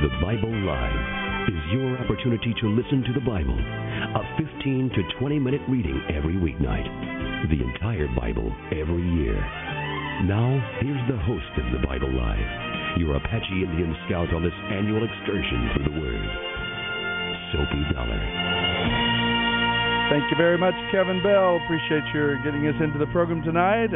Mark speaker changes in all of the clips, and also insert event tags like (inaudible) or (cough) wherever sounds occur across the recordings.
Speaker 1: The Bible Live is your opportunity to listen to the Bible, a 15 to 20 minute reading every weeknight, the entire Bible every year. Now, here's the host of the Bible Live, your Apache Indian scout on this annual excursion through the Word, Soapy Dollar.
Speaker 2: Thank you very much, Kevin Bell. Appreciate your getting us into the program tonight.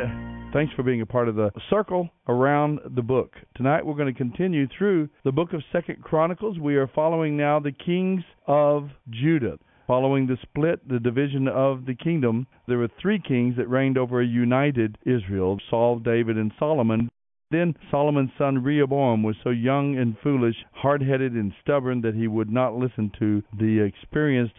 Speaker 2: Thanks for being a part of the circle around the book. Tonight we're going to continue through the book of Second Chronicles. We are following now the kings of Judah. Following the split, the division of the kingdom, there were three kings that reigned over a united Israel Saul, David, and Solomon. Then Solomon's son Rehoboam was so young and foolish, hard headed, and stubborn that he would not listen to the experienced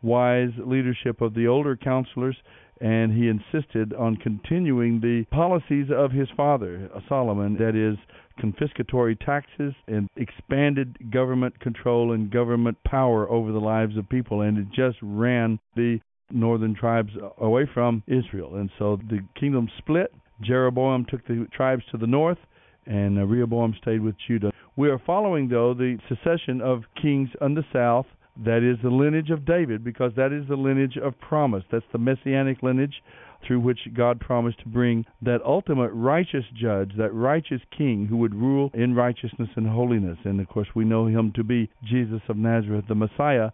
Speaker 2: wise leadership of the older counselors, and he insisted on continuing the policies of his father, Solomon, that is, confiscatory taxes and expanded government control and government power over the lives of people, and it just ran the northern tribes away from Israel. And so the kingdom split. Jeroboam took the tribes to the north, and Rehoboam stayed with Judah. We are following, though, the succession of kings on the south that is the lineage of David because that is the lineage of promise. That's the messianic lineage through which God promised to bring that ultimate righteous judge, that righteous king who would rule in righteousness and holiness. And of course, we know him to be Jesus of Nazareth, the Messiah.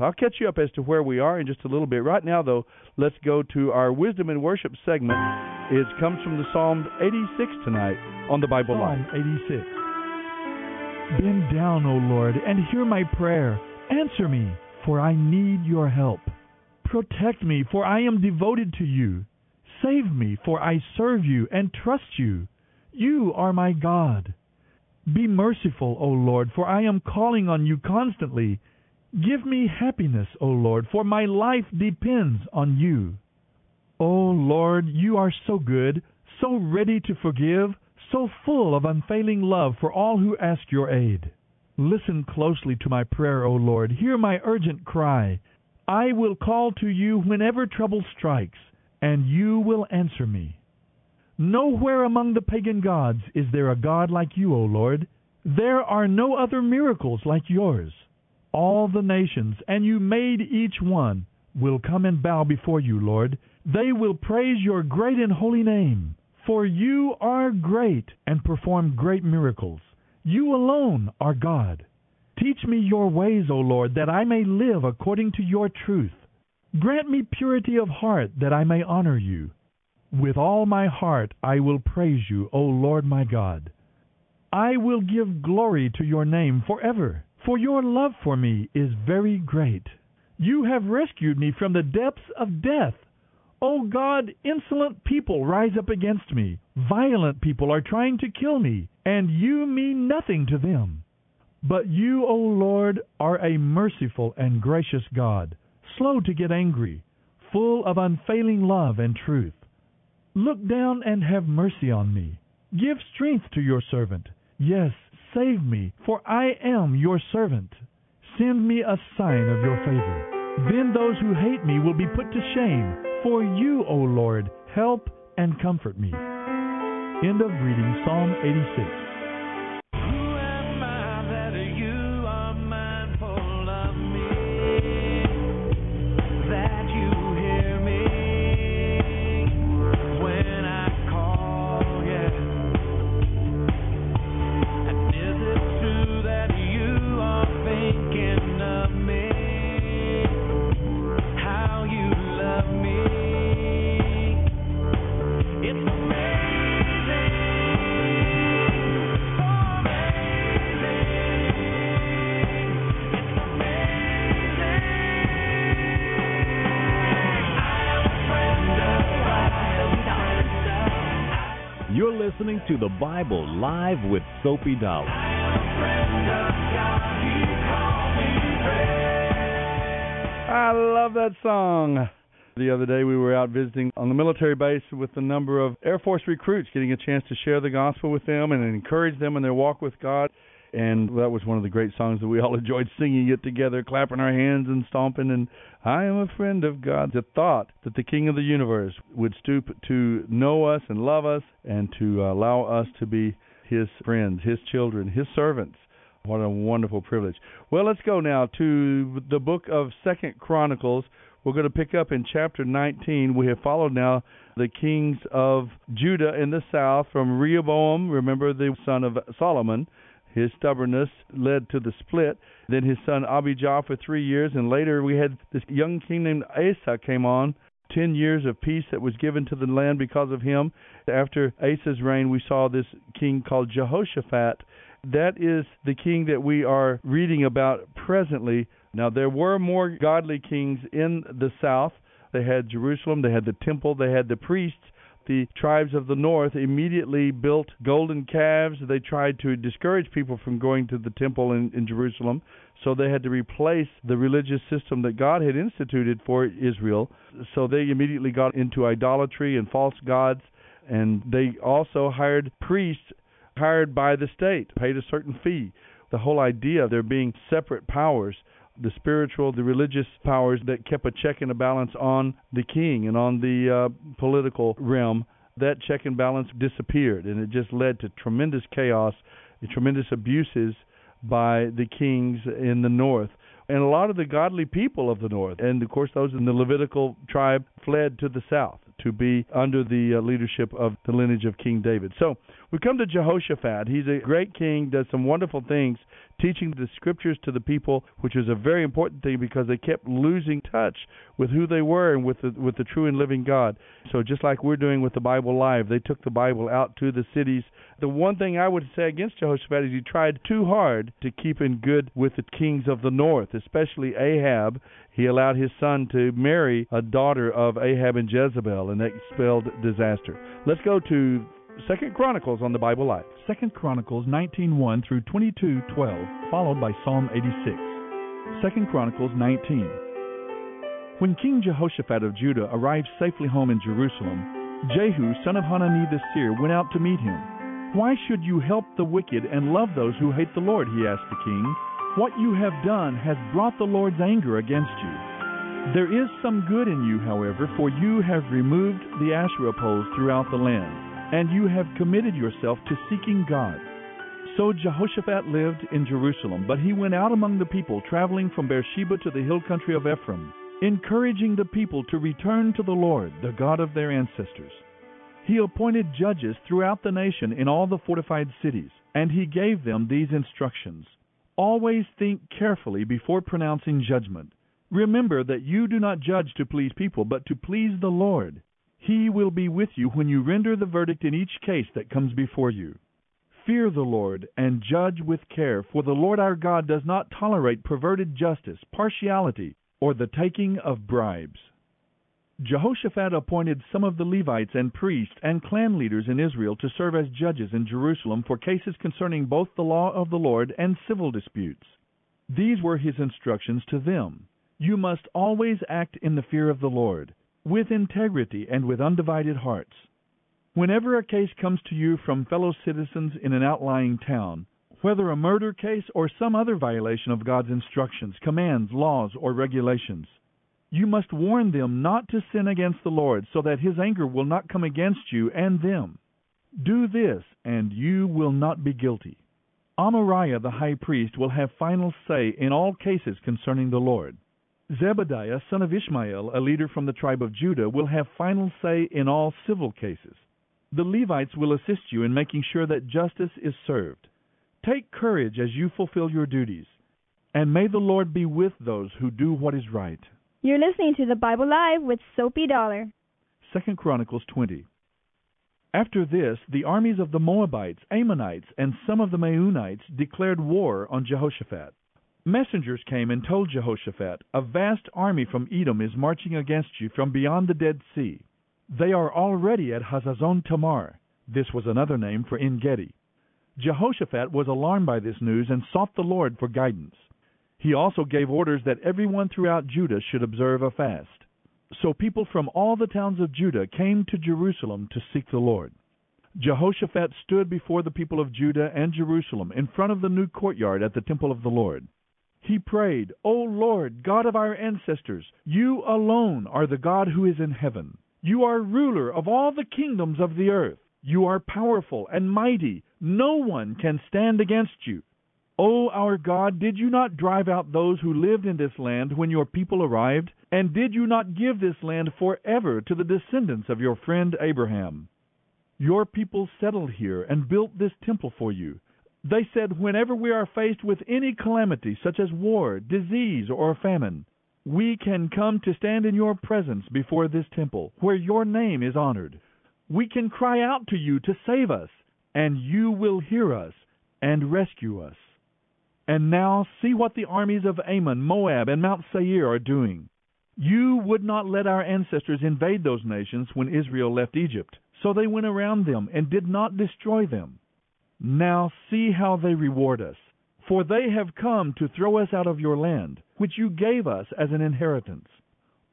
Speaker 2: I'll catch you up as to where we are in just a little bit. Right now, though, let's go to our wisdom and worship segment. It comes from the Psalm 86 tonight on the Bible Live.
Speaker 3: Psalm
Speaker 2: Live.
Speaker 3: 86. Bend down, O Lord, and hear my prayer. Answer me, for I need your help. Protect me, for I am devoted to you. Save me, for I serve you and trust you. You are my God. Be merciful, O Lord, for I am calling on you constantly. Give me happiness, O Lord, for my life depends on you. O Lord, you are so good, so ready to forgive, so full of unfailing love for all who ask your aid. Listen closely to my prayer, O Lord. Hear my urgent cry. I will call to you whenever trouble strikes, and you will answer me. Nowhere among the pagan gods is there a God like you, O Lord. There are no other miracles like yours. All the nations, and you made each one, will come and bow before you, Lord. They will praise your great and holy name. For you are great and perform great miracles. You alone are God. Teach me your ways, O Lord, that I may live according to your truth. Grant me purity of heart, that I may honor you. With all my heart I will praise you, O Lord my God. I will give glory to your name forever, for your love for me is very great. You have rescued me from the depths of death. O God, insolent people rise up against me. Violent people are trying to kill me, and you mean nothing to them. But you, O Lord, are a merciful and gracious God, slow to get angry, full of unfailing love and truth. Look down and have mercy on me. Give strength to your servant. Yes, Save me, for I am your servant. Send me a sign of your favor. Then those who hate me will be put to shame. For you, O Lord, help and comfort me. End of reading Psalm 86.
Speaker 4: The Bible Live with Soapy Dollar.
Speaker 2: I love that song. The other day we were out visiting on the military base with a number of Air Force recruits, getting a chance to share the gospel with them and encourage them in their walk with God and that was one of the great songs that we all (laughs) enjoyed singing it together, clapping our hands and stomping. And I am a friend of God. The thought that the King of the universe would stoop to know us and love us and to allow us to be His friends, His children, His servants. What a wonderful privilege. Well, let's go now to the book of Second Chronicles. We're going to pick up in chapter 19. We have followed now the kings of Judah in the south from Rehoboam, remember the son of Solomon, his stubbornness led to the split. Then his son Abijah for three years, and later we had this young king named Asa came on. Ten years of peace that was given to the land because of him. After Asa's reign, we saw this king called Jehoshaphat. That is the king that we are reading about presently. Now, there were more godly kings in the south. They had Jerusalem, they had the temple, they had the priests, the tribes of the north immediately built golden calves. They tried to discourage people from going to the temple in, in Jerusalem, so they had to replace the religious system that God had instituted for Israel. So they immediately got into idolatry and false gods, and they also hired priests hired by the state, paid a certain fee. The whole idea of there being separate powers the spiritual, the religious powers that kept a check and a balance on the king and on the uh, political realm, that check and balance disappeared, and it just led to tremendous chaos, tremendous abuses by the kings in the north. And a lot of the godly people of the north, and of course those in the Levitical tribe, fled to the south to be under the uh, leadership of the lineage of King David. So we come to Jehoshaphat. He's a great king, does some wonderful things, teaching the scriptures to the people, which is a very important thing because they kept losing touch with who they were and with the, with the true and living God. So just like we're doing with the Bible Live, they took the Bible out to the cities. The one thing I would say against Jehoshaphat is he tried too hard to keep in good with the kings of the north, especially Ahab. He allowed his son to marry a daughter of Ahab and Jezebel, and that spelled disaster. Let's go to Second Chronicles on the Bible Live.
Speaker 3: Second Chronicles 19:1 through 22:12, followed by Psalm 86. Second Chronicles 19. When King Jehoshaphat of Judah arrived safely home in Jerusalem, Jehu, son of Hanani the seer, went out to meet him. Why should you help the wicked and love those who hate the Lord? he asked the king. What you have done has brought the Lord's anger against you. There is some good in you, however, for you have removed the Asherah poles throughout the land and you have committed yourself to seeking God. So Jehoshaphat lived in Jerusalem, but he went out among the people, traveling from Beersheba to the hill country of Ephraim, encouraging the people to return to the Lord, the God of their ancestors. He appointed judges throughout the nation in all the fortified cities, and he gave them these instructions Always think carefully before pronouncing judgment. Remember that you do not judge to please people, but to please the Lord. He will be with you when you render the verdict in each case that comes before you. Fear the Lord and judge with care, for the Lord our God does not tolerate perverted justice, partiality, or the taking of bribes. Jehoshaphat appointed some of the Levites and priests and clan leaders in Israel to serve as judges in Jerusalem for cases concerning both the law of the Lord and civil disputes. These were his instructions to them. You must always act in the fear of the Lord with integrity and with undivided hearts. Whenever a case comes to you from fellow citizens in an outlying town, whether a murder case or some other violation of God's instructions, commands, laws, or regulations. You must warn them not to sin against the Lord, so that his anger will not come against you and them. Do this, and you will not be guilty. Amariah the high priest will have final say in all cases concerning the Lord. Zebadiah, son of Ishmael, a leader from the tribe of Judah, will have final say in all civil cases. The Levites will assist you in making sure that justice is served. Take courage as you fulfill your duties, and may the Lord be with those who do what is right.
Speaker 5: You're listening to the Bible Live with Soapy Dollar.
Speaker 3: Second Chronicles 20. After this, the armies of the Moabites, Ammonites, and some of the Meunites declared war on Jehoshaphat. Messengers came and told Jehoshaphat, A vast army from Edom is marching against you from beyond the Dead Sea. They are already at Hazazon Tamar. This was another name for En Gedi. Jehoshaphat was alarmed by this news and sought the Lord for guidance. He also gave orders that everyone throughout Judah should observe a fast. So people from all the towns of Judah came to Jerusalem to seek the Lord. Jehoshaphat stood before the people of Judah and Jerusalem in front of the new courtyard at the temple of the Lord. He prayed, O Lord, God of our ancestors, you alone are the God who is in heaven. You are ruler of all the kingdoms of the earth. You are powerful and mighty. No one can stand against you. O our God, did you not drive out those who lived in this land when your people arrived? And did you not give this land forever to the descendants of your friend Abraham? Your people settled here and built this temple for you. They said, Whenever we are faced with any calamity, such as war, disease, or famine, we can come to stand in your presence before this temple, where your name is honored. We can cry out to you to save us, and you will hear us and rescue us. And now see what the armies of Ammon, Moab, and Mount Seir are doing. You would not let our ancestors invade those nations when Israel left Egypt, so they went around them and did not destroy them. Now see how they reward us. For they have come to throw us out of your land, which you gave us as an inheritance.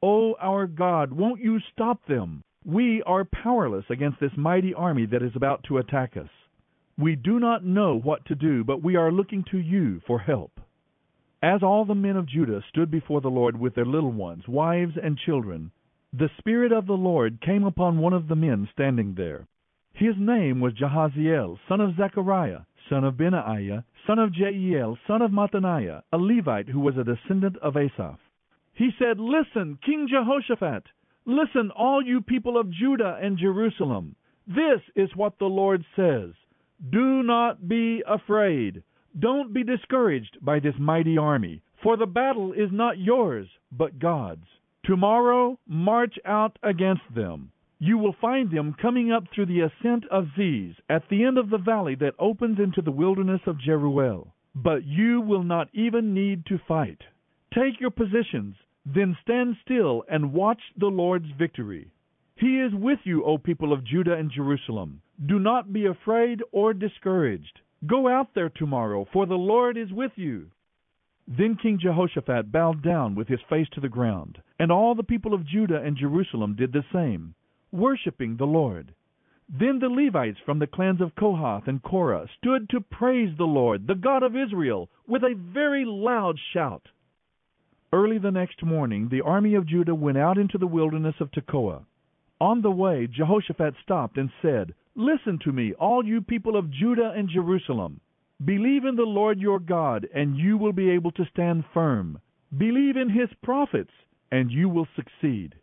Speaker 3: O our God, won't you stop them? We are powerless against this mighty army that is about to attack us. We do not know what to do, but we are looking to you for help. As all the men of Judah stood before the Lord with their little ones, wives, and children, the Spirit of the Lord came upon one of the men standing there. His name was Jahaziel, son of Zechariah, son of Benaiah, son of Jeiel, son of Mattaniah, a Levite who was a descendant of Asaph. He said, Listen, King Jehoshaphat, listen, all you people of Judah and Jerusalem. This is what the Lord says Do not be afraid. Don't be discouraged by this mighty army, for the battle is not yours, but God's. Tomorrow march out against them. You will find them coming up through the ascent of Ziz, at the end of the valley that opens into the wilderness of Jeruel. But you will not even need to fight. Take your positions, then stand still and watch the Lord's victory. He is with you, O people of Judah and Jerusalem. Do not be afraid or discouraged. Go out there tomorrow, for the Lord is with you. Then King Jehoshaphat bowed down with his face to the ground, and all the people of Judah and Jerusalem did the same worshiping the Lord. Then the Levites from the clans of Kohath and Korah stood to praise the Lord, the God of Israel, with a very loud shout. Early the next morning, the army of Judah went out into the wilderness of Tekoa. On the way, Jehoshaphat stopped and said, Listen to me, all you people of Judah and Jerusalem. Believe in the Lord your God, and you will be able to stand firm. Believe in his prophets, and you will succeed.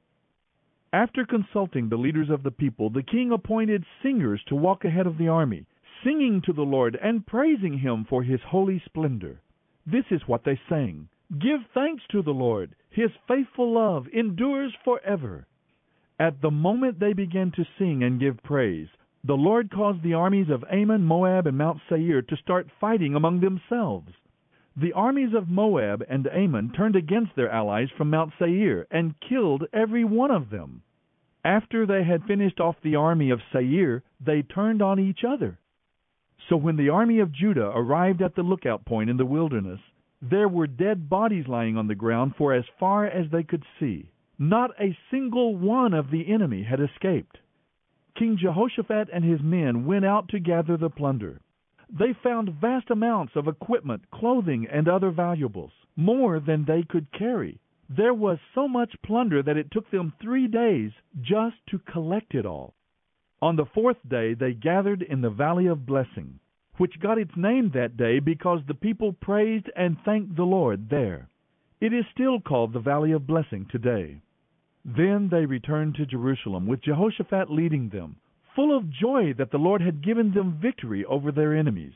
Speaker 3: After consulting the leaders of the people, the king appointed singers to walk ahead of the army, singing to the Lord and praising him for his holy splendor. This is what they sang Give thanks to the Lord, his faithful love endures forever. At the moment they began to sing and give praise, the Lord caused the armies of Ammon, Moab, and Mount Seir to start fighting among themselves. The armies of Moab and Ammon turned against their allies from Mount Seir and killed every one of them. After they had finished off the army of Seir, they turned on each other. So when the army of Judah arrived at the lookout point in the wilderness, there were dead bodies lying on the ground for as far as they could see. Not a single one of the enemy had escaped. King Jehoshaphat and his men went out to gather the plunder. They found vast amounts of equipment, clothing, and other valuables, more than they could carry. There was so much plunder that it took them three days just to collect it all. On the fourth day they gathered in the Valley of Blessing, which got its name that day because the people praised and thanked the Lord there. It is still called the Valley of Blessing today. Then they returned to Jerusalem, with Jehoshaphat leading them, full of joy that the Lord had given them victory over their enemies.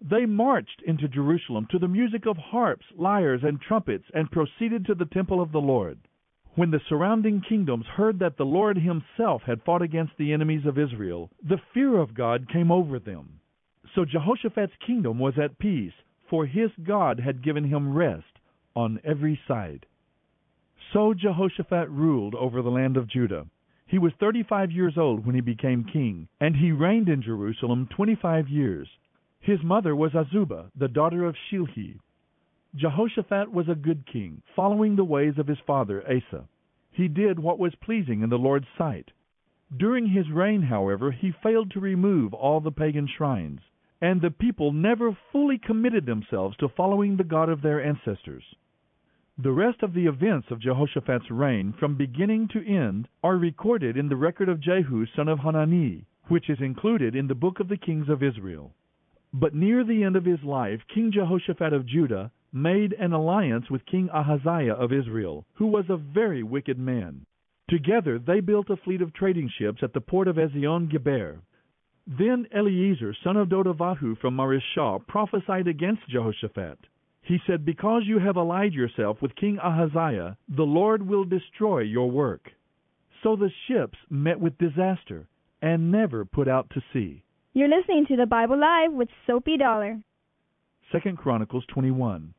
Speaker 3: They marched into Jerusalem to the music of harps, lyres, and trumpets, and proceeded to the temple of the Lord. When the surrounding kingdoms heard that the Lord himself had fought against the enemies of Israel, the fear of God came over them. So Jehoshaphat's kingdom was at peace, for his God had given him rest on every side. So Jehoshaphat ruled over the land of Judah. He was thirty five years old when he became king, and he reigned in Jerusalem twenty five years. His mother was Azubah, the daughter of Shilhi. Jehoshaphat was a good king, following the ways of his father Asa. He did what was pleasing in the Lord's sight. During his reign, however, he failed to remove all the pagan shrines, and the people never fully committed themselves to following the God of their ancestors. The rest of the events of Jehoshaphat's reign, from beginning to end, are recorded in the record of Jehu son of Hanani, which is included in the book of the kings of Israel. But near the end of his life, King Jehoshaphat of Judah made an alliance with King Ahaziah of Israel, who was a very wicked man. Together they built a fleet of trading ships at the port of Ezion Geber. Then Eliezer, son of Dodavahu from Mareshah, prophesied against Jehoshaphat. He said, Because you have allied yourself with King Ahaziah, the Lord will destroy your work. So the ships met with disaster and never put out to sea.
Speaker 5: You're listening to the Bible Live with Soapy Dollar.
Speaker 3: Second Chronicles 21.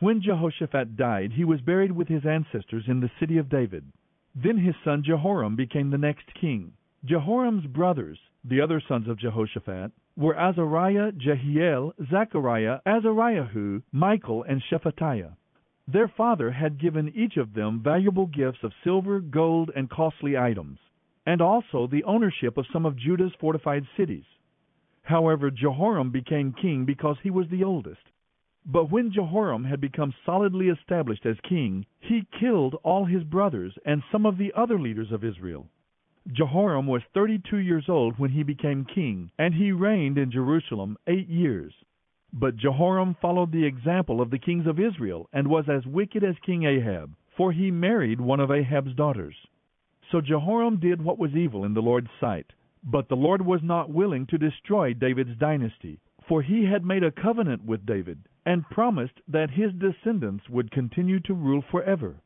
Speaker 3: When Jehoshaphat died, he was buried with his ancestors in the city of David. Then his son Jehoram became the next king. Jehoram's brothers, the other sons of Jehoshaphat, were Azariah, Jehiel, Zechariah, Azariahu, Michael, and Shephatiah. Their father had given each of them valuable gifts of silver, gold, and costly items, and also the ownership of some of Judah's fortified cities. However, Jehoram became king because he was the oldest. But when Jehoram had become solidly established as king, he killed all his brothers and some of the other leaders of Israel. Jehoram was thirty two years old when he became king, and he reigned in Jerusalem eight years. But Jehoram followed the example of the kings of Israel, and was as wicked as King Ahab, for he married one of Ahab's daughters. So Jehoram did what was evil in the Lord's sight. But the Lord was not willing to destroy David's dynasty, for he had made a covenant with David, and promised that his descendants would continue to rule forever.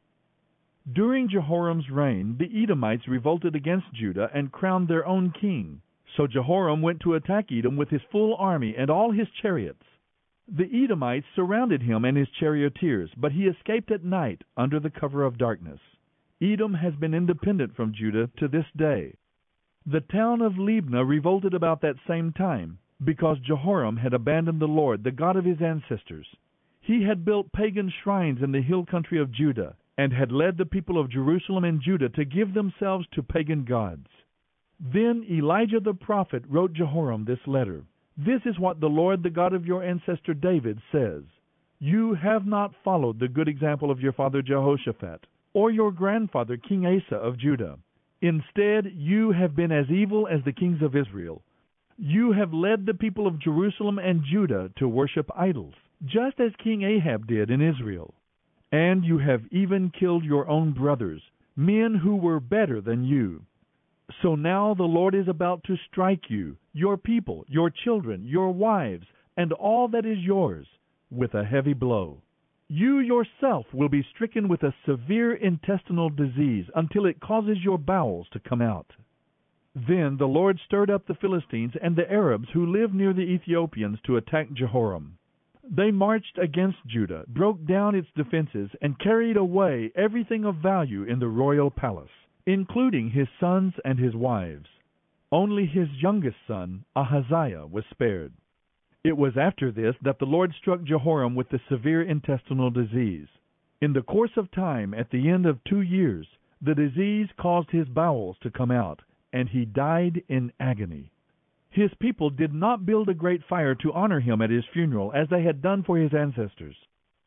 Speaker 3: During Jehoram's reign, the Edomites revolted against Judah and crowned their own king. So Jehoram went to attack Edom with his full army and all his chariots. The Edomites surrounded him and his charioteers, but he escaped at night under the cover of darkness. Edom has been independent from Judah to this day. The town of Libnah revolted about that same time, because Jehoram had abandoned the Lord, the God of his ancestors. He had built pagan shrines in the hill country of Judah, and had led the people of Jerusalem and Judah to give themselves to pagan gods. Then Elijah the prophet wrote Jehoram this letter This is what the Lord, the God of your ancestor David, says You have not followed the good example of your father Jehoshaphat, or your grandfather King Asa of Judah. Instead, you have been as evil as the kings of Israel. You have led the people of Jerusalem and Judah to worship idols, just as King Ahab did in Israel. And you have even killed your own brothers, men who were better than you. So now the Lord is about to strike you, your people, your children, your wives, and all that is yours, with a heavy blow. You yourself will be stricken with a severe intestinal disease until it causes your bowels to come out. Then the Lord stirred up the Philistines and the Arabs who lived near the Ethiopians to attack Jehoram. They marched against Judah, broke down its defenses, and carried away everything of value in the royal palace, including his sons and his wives. Only his youngest son, Ahaziah, was spared. It was after this that the Lord struck Jehoram with the severe intestinal disease. In the course of time, at the end of two years, the disease caused his bowels to come out, and he died in agony. His people did not build a great fire to honor him at his funeral as they had done for his ancestors.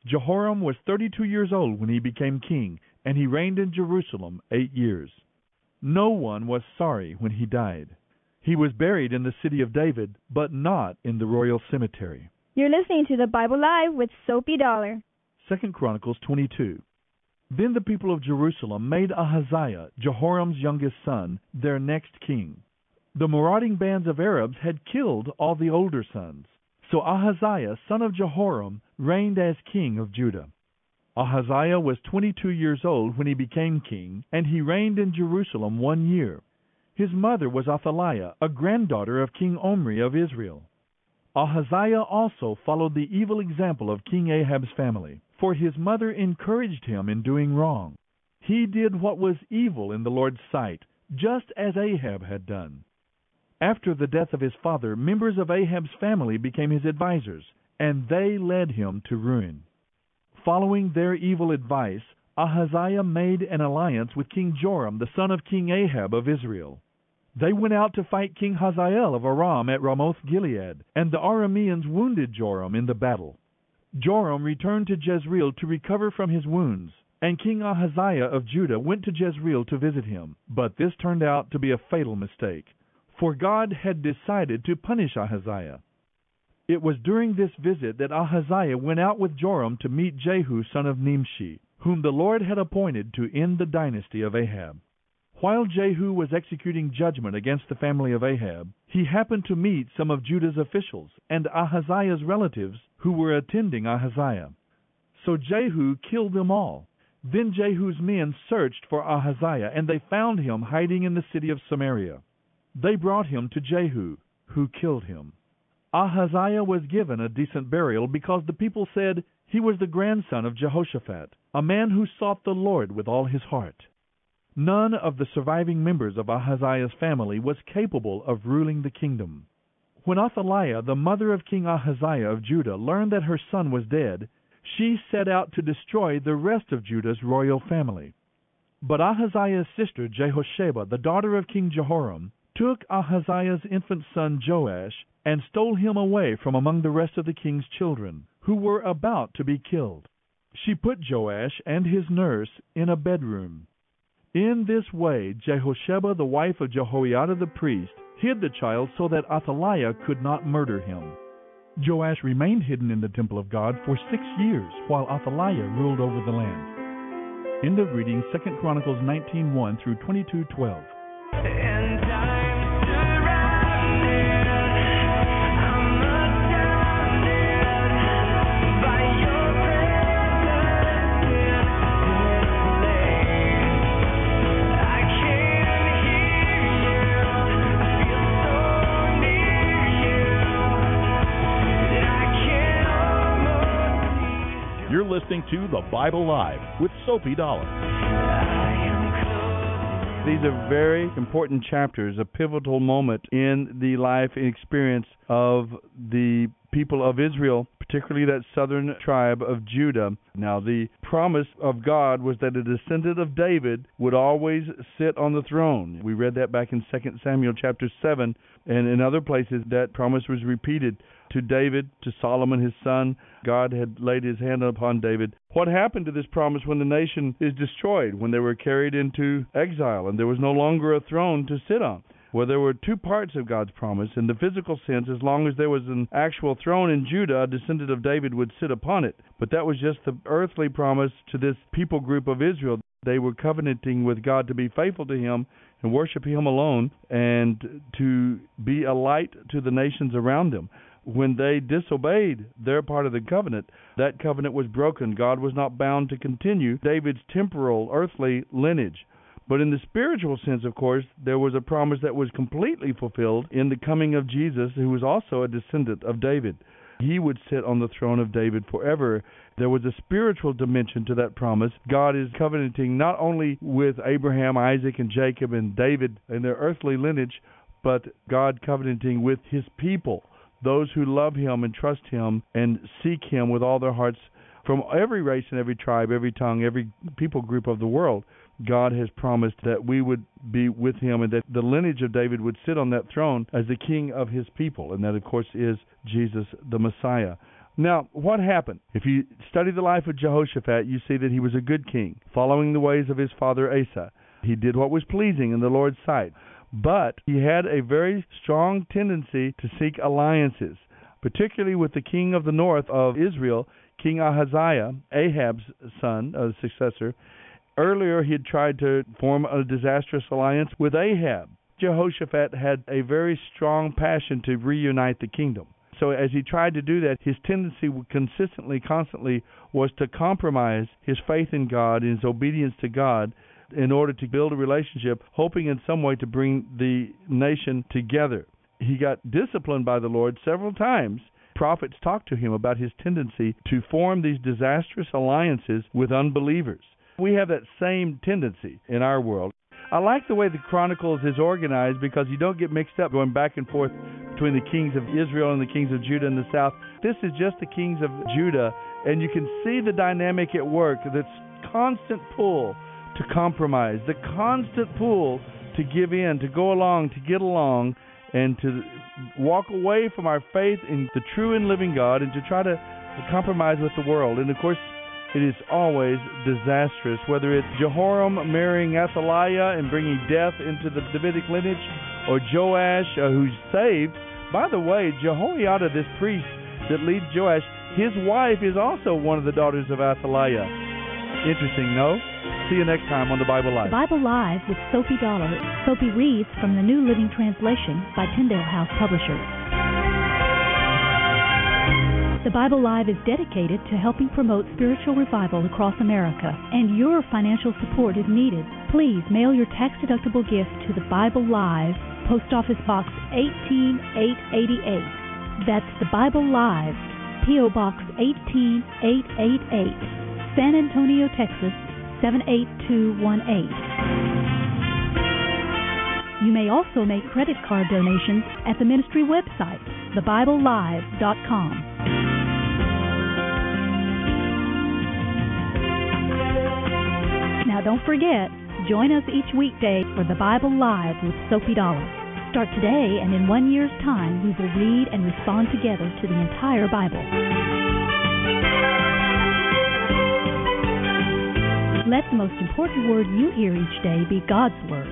Speaker 3: Jehoram was 32 years old when he became king, and he reigned in Jerusalem eight years. No one was sorry when he died. He was buried in the city of David, but not in the royal cemetery.
Speaker 5: You're listening to the Bible Live with Soapy Dollar.
Speaker 3: Second Chronicles 22. Then the people of Jerusalem made Ahaziah, Jehoram's youngest son, their next king. The marauding bands of Arabs had killed all the older sons. So Ahaziah, son of Jehoram, reigned as king of Judah. Ahaziah was 22 years old when he became king, and he reigned in Jerusalem one year. His mother was Athaliah, a granddaughter of King Omri of Israel. Ahaziah also followed the evil example of King Ahab's family, for his mother encouraged him in doing wrong. He did what was evil in the Lord's sight, just as Ahab had done. After the death of his father, members of Ahab's family became his advisers, and they led him to ruin. Following their evil advice, Ahaziah made an alliance with King Joram, the son of King Ahab of Israel. They went out to fight King Hazael of Aram at Ramoth Gilead, and the Arameans wounded Joram in the battle. Joram returned to Jezreel to recover from his wounds, and King Ahaziah of Judah went to Jezreel to visit him. But this turned out to be a fatal mistake, for God had decided to punish Ahaziah. It was during this visit that Ahaziah went out with Joram to meet Jehu son of Nimshi, whom the Lord had appointed to end the dynasty of Ahab. While Jehu was executing judgment against the family of Ahab, he happened to meet some of Judah's officials and Ahaziah's relatives who were attending Ahaziah. So Jehu killed them all. Then Jehu's men searched for Ahaziah, and they found him hiding in the city of Samaria. They brought him to Jehu, who killed him. Ahaziah was given a decent burial because the people said he was the grandson of Jehoshaphat, a man who sought the Lord with all his heart. None of the surviving members of Ahaziah's family was capable of ruling the kingdom. When Athaliah, the mother of King Ahaziah of Judah, learned that her son was dead, she set out to destroy the rest of Judah's royal family. But Ahaziah's sister Jehosheba, the daughter of King Jehoram, took Ahaziah's infant son Joash and stole him away from among the rest of the king's children, who were about to be killed. She put Joash and his nurse in a bedroom. In this way, Jehosheba, the wife of Jehoiada the priest, hid the child so that Athaliah could not murder him. Joash remained hidden in the temple of God for six years while Athaliah ruled over the land. End of reading 2 Chronicles 19:1 through 22:12.
Speaker 6: Listening to The Bible Live with Soapy Dollar.
Speaker 2: These are very important chapters, a pivotal moment in the life and experience of the people of Israel, particularly that southern tribe of Judah. Now, the promise of God was that a descendant of David would always sit on the throne. We read that back in 2 Samuel chapter 7, and in other places that promise was repeated to David, to Solomon his son. God had laid his hand upon David. What happened to this promise when the nation is destroyed, when they were carried into exile and there was no longer a throne to sit on? Well, there were two parts of God's promise. In the physical sense, as long as there was an actual throne in Judah, a descendant of David would sit upon it. But that was just the earthly promise to this people group of Israel. They were covenanting with God to be faithful to Him and worship Him alone and to be a light to the nations around them when they disobeyed their part of the covenant, that covenant was broken. God was not bound to continue David's temporal, earthly lineage. But in the spiritual sense, of course, there was a promise that was completely fulfilled in the coming of Jesus, who was also a descendant of David. He would sit on the throne of David forever. There was a spiritual dimension to that promise. God is covenanting not only with Abraham, Isaac, and Jacob and David in their earthly lineage, but God covenanting with his people those who love him and trust him and seek him with all their hearts from every race and every tribe, every tongue, every people group of the world. God has promised that we would be with him and that the lineage of David would sit on that throne as the king of his people. And that, of course, is Jesus the Messiah. Now, what happened? If you study the life of Jehoshaphat, you see that he was a good king, following the ways of his father Asa. He did what was pleasing in the Lord's sight. But he had a very strong tendency to seek alliances, particularly with the king of the north of Israel, King Ahaziah, Ahab's son, a successor. Earlier, he had tried to form a disastrous alliance with Ahab. Jehoshaphat had a very strong passion to reunite the kingdom. So as he tried to do that, his tendency consistently, constantly was to compromise his faith in God and his obedience to God in order to build a relationship, hoping in some way to bring the nation together. He got disciplined by the Lord several times. Prophets talked to him about his tendency to form these disastrous alliances with unbelievers. We have that same tendency in our world. I like the way the Chronicles is organized because you don't get mixed up going back and forth between the kings of Israel and the kings of Judah in the south. This is just the kings of Judah, and you can see the dynamic at work that's constant pull to compromise, the constant pull to give in, to go along, to get along, and to walk away from our faith in the true and living God and to try to compromise with the world. And of course, it is always disastrous, whether it's Jehoram marrying Athaliah and bringing death into the Davidic lineage, or Joash, uh, who's saved. By the way, Jehoiada, this priest that leads Joash, his wife is also one of the daughters of Athaliah. Interesting, no? See you next time on the Bible Live.
Speaker 7: The Bible Live with Soapy Dollar. Soapy reads from the New Living Translation by Tyndale House Publishers. The Bible Live is dedicated to helping promote spiritual revival across America, and your financial support is needed. Please mail your tax-deductible gift to the Bible Live, Post Office Box 18888. That's the Bible Live, P.O. Box 18888, San Antonio, Texas 78218. You may also make credit card donations at the ministry website, thebiblelive.com. Now don't forget, join us each weekday for the Bible Live with Soapy Dollar. Start today, and in one year's time, we will read and respond together to the entire Bible. Let the most important word you hear each day be God's Word.